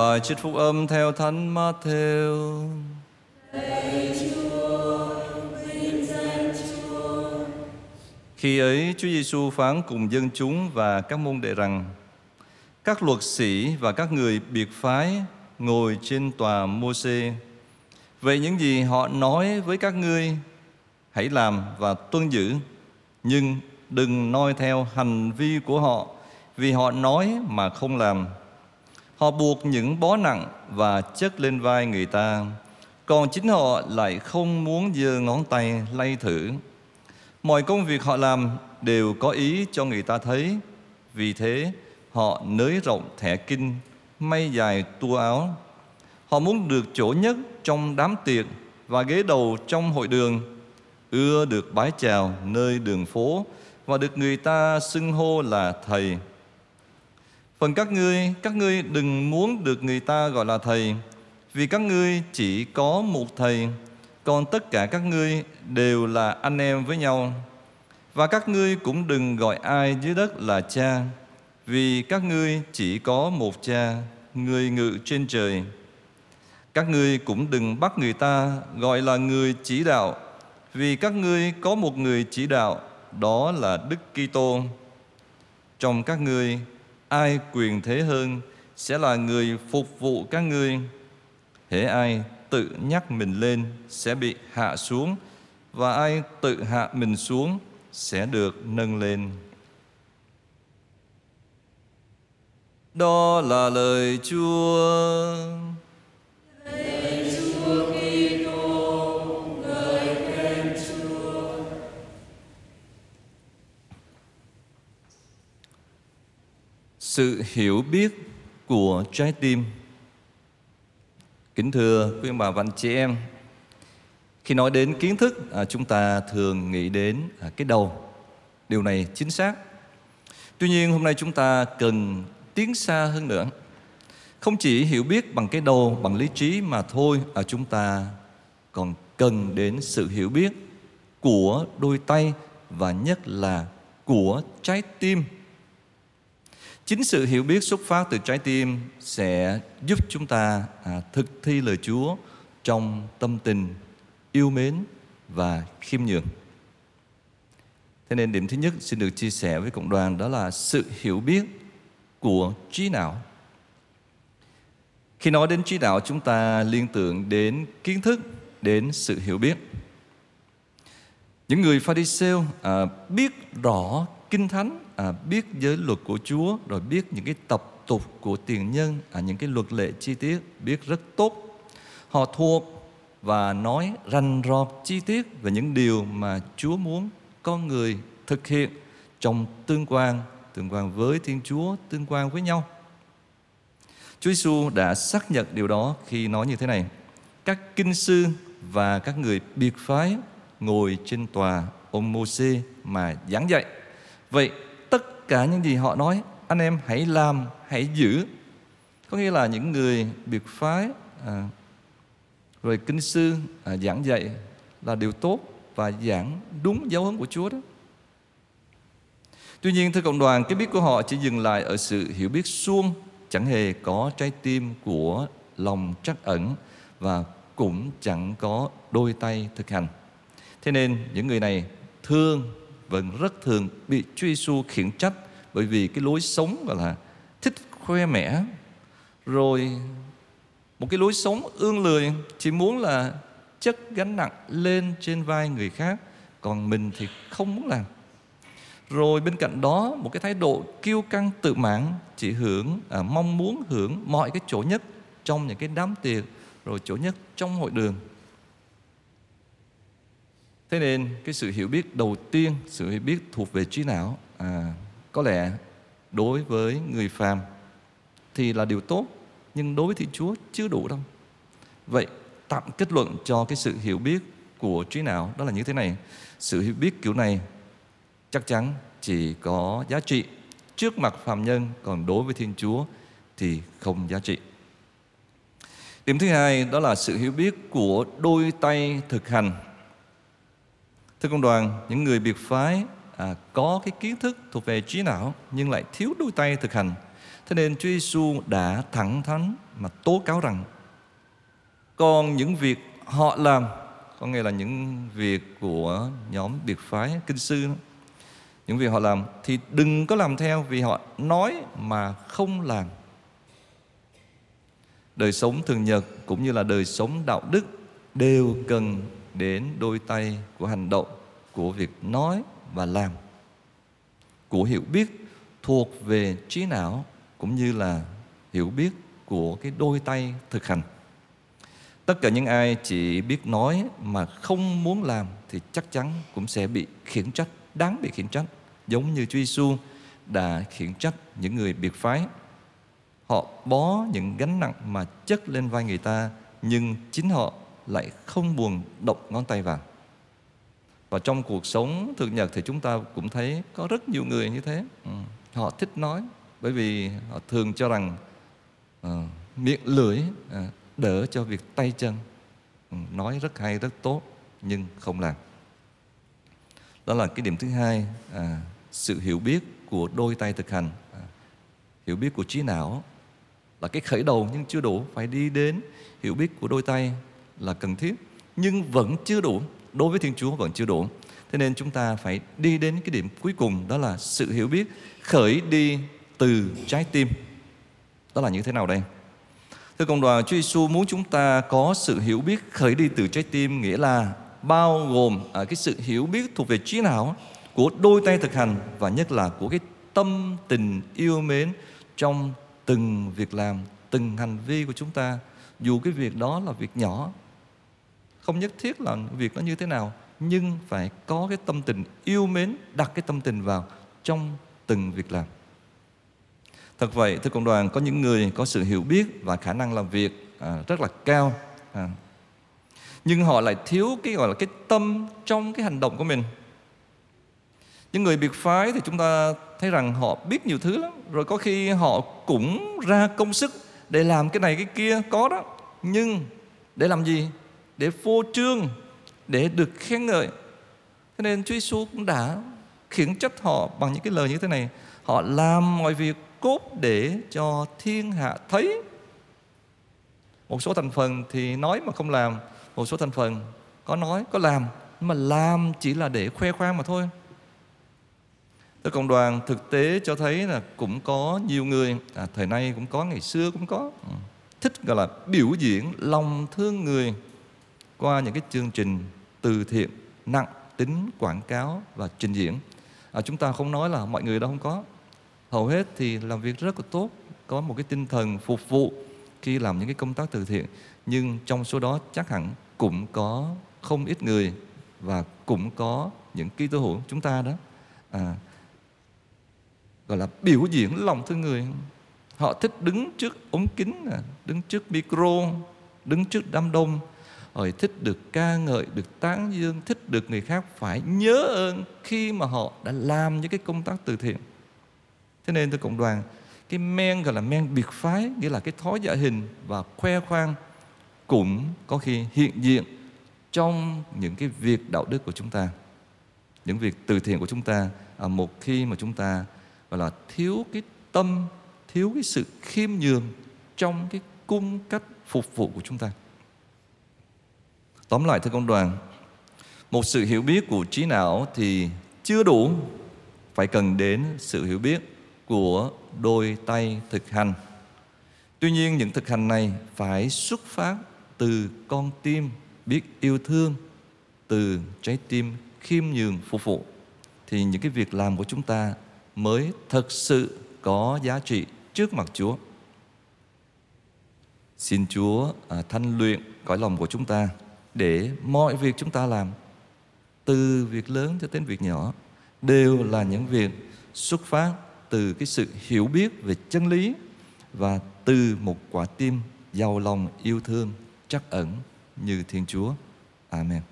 Bài trích phúc âm theo Thánh Matthew. Khi ấy Chúa Giêsu phán cùng dân chúng và các môn đệ rằng các luật sĩ và các người biệt phái ngồi trên tòa Môsê. Vậy những gì họ nói với các ngươi hãy làm và tuân giữ, nhưng đừng noi theo hành vi của họ vì họ nói mà không làm. Họ buộc những bó nặng và chất lên vai người ta, còn chính họ lại không muốn giơ ngón tay lay thử. Mọi công việc họ làm đều có ý cho người ta thấy, vì thế họ nới rộng thẻ kinh, may dài tua áo. Họ muốn được chỗ nhất trong đám tiệc và ghế đầu trong hội đường, ưa được bái chào nơi đường phố và được người ta xưng hô là thầy. Phần các ngươi, các ngươi đừng muốn được người ta gọi là thầy, vì các ngươi chỉ có một thầy, còn tất cả các ngươi đều là anh em với nhau. Và các ngươi cũng đừng gọi ai dưới đất là cha, vì các ngươi chỉ có một cha, người ngự trên trời. Các ngươi cũng đừng bắt người ta gọi là người chỉ đạo, vì các ngươi có một người chỉ đạo, đó là Đức Kitô. Trong các ngươi, ai quyền thế hơn sẽ là người phục vụ các ngươi. Hễ ai tự nhắc mình lên sẽ bị hạ xuống, và ai tự hạ mình xuống sẽ được nâng lên. Đó là lời Chúa. Sự hiểu biết của trái tim. Kính thưa quý ông bà và anh chị em Khi nói đến kiến thức à, Chúng ta thường nghĩ đến à, cái đầu. Điều này chính xác. Tuy nhiên hôm nay chúng ta cần tiến xa hơn nữa. Không chỉ hiểu biết bằng cái đầu, bằng lý trí mà thôi à, Chúng ta còn cần đến sự hiểu biết của đôi tay Và nhất là của trái tim. Chính sự hiểu biết xuất phát từ trái tim sẽ giúp chúng ta à, thực thi lời Chúa trong tâm tình yêu mến và khiêm nhường. Thế nên điểm thứ nhất xin được chia sẻ với cộng đoàn đó là sự hiểu biết của trí não. Khi nói đến trí não chúng ta liên tưởng đến kiến thức, đến sự hiểu biết. Những người Pharisêu à, biết rõ kinh thánh à, biết giới luật của Chúa rồi biết những cái tập tục của tiền nhân à, những cái luật lệ chi tiết biết rất tốt. Họ thuộc và nói rành rọt chi tiết về những điều mà Chúa muốn con người thực hiện trong tương quan tương quan với Thiên Chúa tương quan với nhau. Chúa Giêsu đã xác nhận điều đó khi nói như thế này. Các kinh sư và các người biệt phái ngồi trên tòa ông Môsê mà giảng dạy. Vậy cả những gì họ nói anh em hãy làm hãy giữ có nghĩa là những người biệt phái à, rồi kinh sư à, giảng dạy là điều tốt và giảng đúng giáo huấn của Chúa đó Tuy nhiên thưa cộng đoàn cái biết của họ chỉ dừng lại ở sự hiểu biết suông chẳng hề có trái tim của lòng trắc ẩn và cũng chẳng có đôi tay thực hành. Thế nên những người này thương vẫn rất thường bị truy su khiển trách bởi vì cái lối sống gọi là thích khoe mẽ. Rồi một cái lối sống ương lười chỉ muốn là chất gánh nặng lên trên vai người khác còn mình thì không muốn làm. Rồi bên cạnh đó một cái thái độ kiêu căng tự mãn chỉ hưởng à, mong muốn hưởng mọi cái chỗ nhất trong những cái đám tiệc rồi chỗ nhất trong hội đường thế nên cái sự hiểu biết đầu tiên sự hiểu biết thuộc về trí não à, có lẽ đối với người phàm thì là điều tốt nhưng đối với Thiên Chúa chưa đủ đâu. Vậy tạm kết luận cho cái sự hiểu biết của trí não đó là như thế này. Sự hiểu biết kiểu này chắc chắn chỉ có giá trị trước mặt phàm nhân còn đối với Thiên Chúa thì không giá trị. Điểm thứ hai đó là sự hiểu biết của đôi tay thực hành. Thưa công đoàn, những người biệt phái à, có cái kiến thức thuộc về trí não nhưng lại thiếu đôi tay thực hành. Thế nên Chúa Giêsu đã thẳng thắn mà tố cáo rằng còn những việc họ làm có nghĩa là những việc của nhóm biệt phái kinh sư những việc họ làm thì đừng có làm theo vì họ nói mà không làm. Đời sống thường nhật cũng như là đời sống đạo đức đều cần đến đôi tay của hành động, của việc nói và làm. Của hiểu biết thuộc về trí não cũng như là hiểu biết của cái đôi tay thực hành. Tất cả những ai chỉ biết nói mà không muốn làm thì chắc chắn cũng sẽ bị khiển trách, đáng bị khiển trách. Giống như Chúa Giêsu đã khiển trách những người biệt phái. Họ bó những gánh nặng mà chất lên vai người ta, nhưng chính họ lại không buồn động ngón tay vào và trong cuộc sống thường nhật thì chúng ta cũng thấy có rất nhiều người như thế. Ừ. họ thích nói bởi vì họ thường cho rằng uh, miệng lưỡi uh, đỡ cho việc tay chân. Ừ, nói rất hay rất tốt nhưng không làm. Đó là cái điểm thứ hai à, sự hiểu biết của đôi tay thực hành. À, hiểu biết của trí não là cái khởi đầu nhưng chưa đủ phải đi đến hiểu biết của đôi tay là cần thiết nhưng vẫn chưa đủ. Đối với thiên chúa vẫn chưa đủ. Thế nên chúng ta phải đi đến cái điểm cuối cùng đó là sự hiểu biết khởi đi từ trái tim. Đó là như thế nào đây? Thưa cộng đoàn chúa giêsu muốn chúng ta có sự hiểu biết khởi đi từ trái tim nghĩa là bao gồm à, cái sự hiểu biết thuộc về trí não của đôi tay thực hành và nhất là của cái tâm tình yêu mến trong từng việc làm từng hành vi của chúng ta. Dù cái việc đó là việc nhỏ không nhất thiết là việc nó như thế nào nhưng phải có cái tâm tình yêu mến đặt cái tâm tình vào trong từng việc làm. Thật vậy thưa cộng đoàn có những người có sự hiểu biết và khả năng làm việc à, rất là cao à, nhưng họ lại thiếu cái gọi là cái tâm trong cái hành động của mình. Những người biệt phái thì chúng ta thấy rằng họ biết nhiều thứ lắm rồi có khi họ cũng ra công sức để làm cái này cái kia có đó. Nhưng để làm gì? Để phô trương để được khen ngợi. Cho nên Chúa Giêsu cũng đã khiển trách họ bằng những cái lời như thế này. Họ làm mọi việc cốt để cho thiên hạ thấy. Một số thành phần thì nói mà không làm một số thành phần có nói có làm nhưng mà làm chỉ là để khoe khoang mà thôi. Thưa cộng đoàn thực tế cho thấy là cũng có nhiều người à, thời nay cũng có ngày xưa cũng có ừ, thích gọi là biểu diễn lòng thương người qua những cái chương trình từ thiện nặng tính quảng cáo và trình diễn. À, chúng ta không nói là mọi người đâu không có. Hầu hết thì làm việc rất là tốt có một cái tinh thần phục vụ khi làm những cái công tác từ thiện. Nhưng trong số đó chắc hẳn cũng có không ít người và cũng có những ký tố hữu chúng ta đó. À, gọi là biểu diễn lòng thương người. Họ thích đứng trước ống kính đứng trước micro đứng trước đám đông họ thích được ca ngợi được tán dương thích được người khác phải nhớ ơn khi mà họ đã làm những cái công tác từ thiện. Thế nên tôi cộng đoàn cái men gọi là men biệt phái nghĩa là cái thói dạ hình và khoe khoang cũng có khi hiện diện trong những cái việc đạo đức của chúng ta những việc từ thiện của chúng ta. À, một khi mà chúng ta gọi là thiếu cái tâm thiếu cái sự khiêm nhường trong cái cung cách phục vụ của chúng ta tóm lại thưa công đoàn một sự hiểu biết của trí não thì chưa đủ phải cần đến sự hiểu biết của đôi tay thực hành. Tuy nhiên những thực hành này phải xuất phát từ con tim biết yêu thương từ trái tim khiêm nhường phục vụ. Thì những cái việc làm của chúng ta mới thật sự có giá trị trước mặt Chúa. Xin Chúa à, thanh luyện cõi lòng của chúng ta để mọi việc chúng ta làm, từ việc lớn cho đến việc nhỏ, đều là những việc xuất phát từ cái sự hiểu biết về chân lý và từ một quả tim giàu lòng yêu thương chắc ẩn như Thiên Chúa. Amen.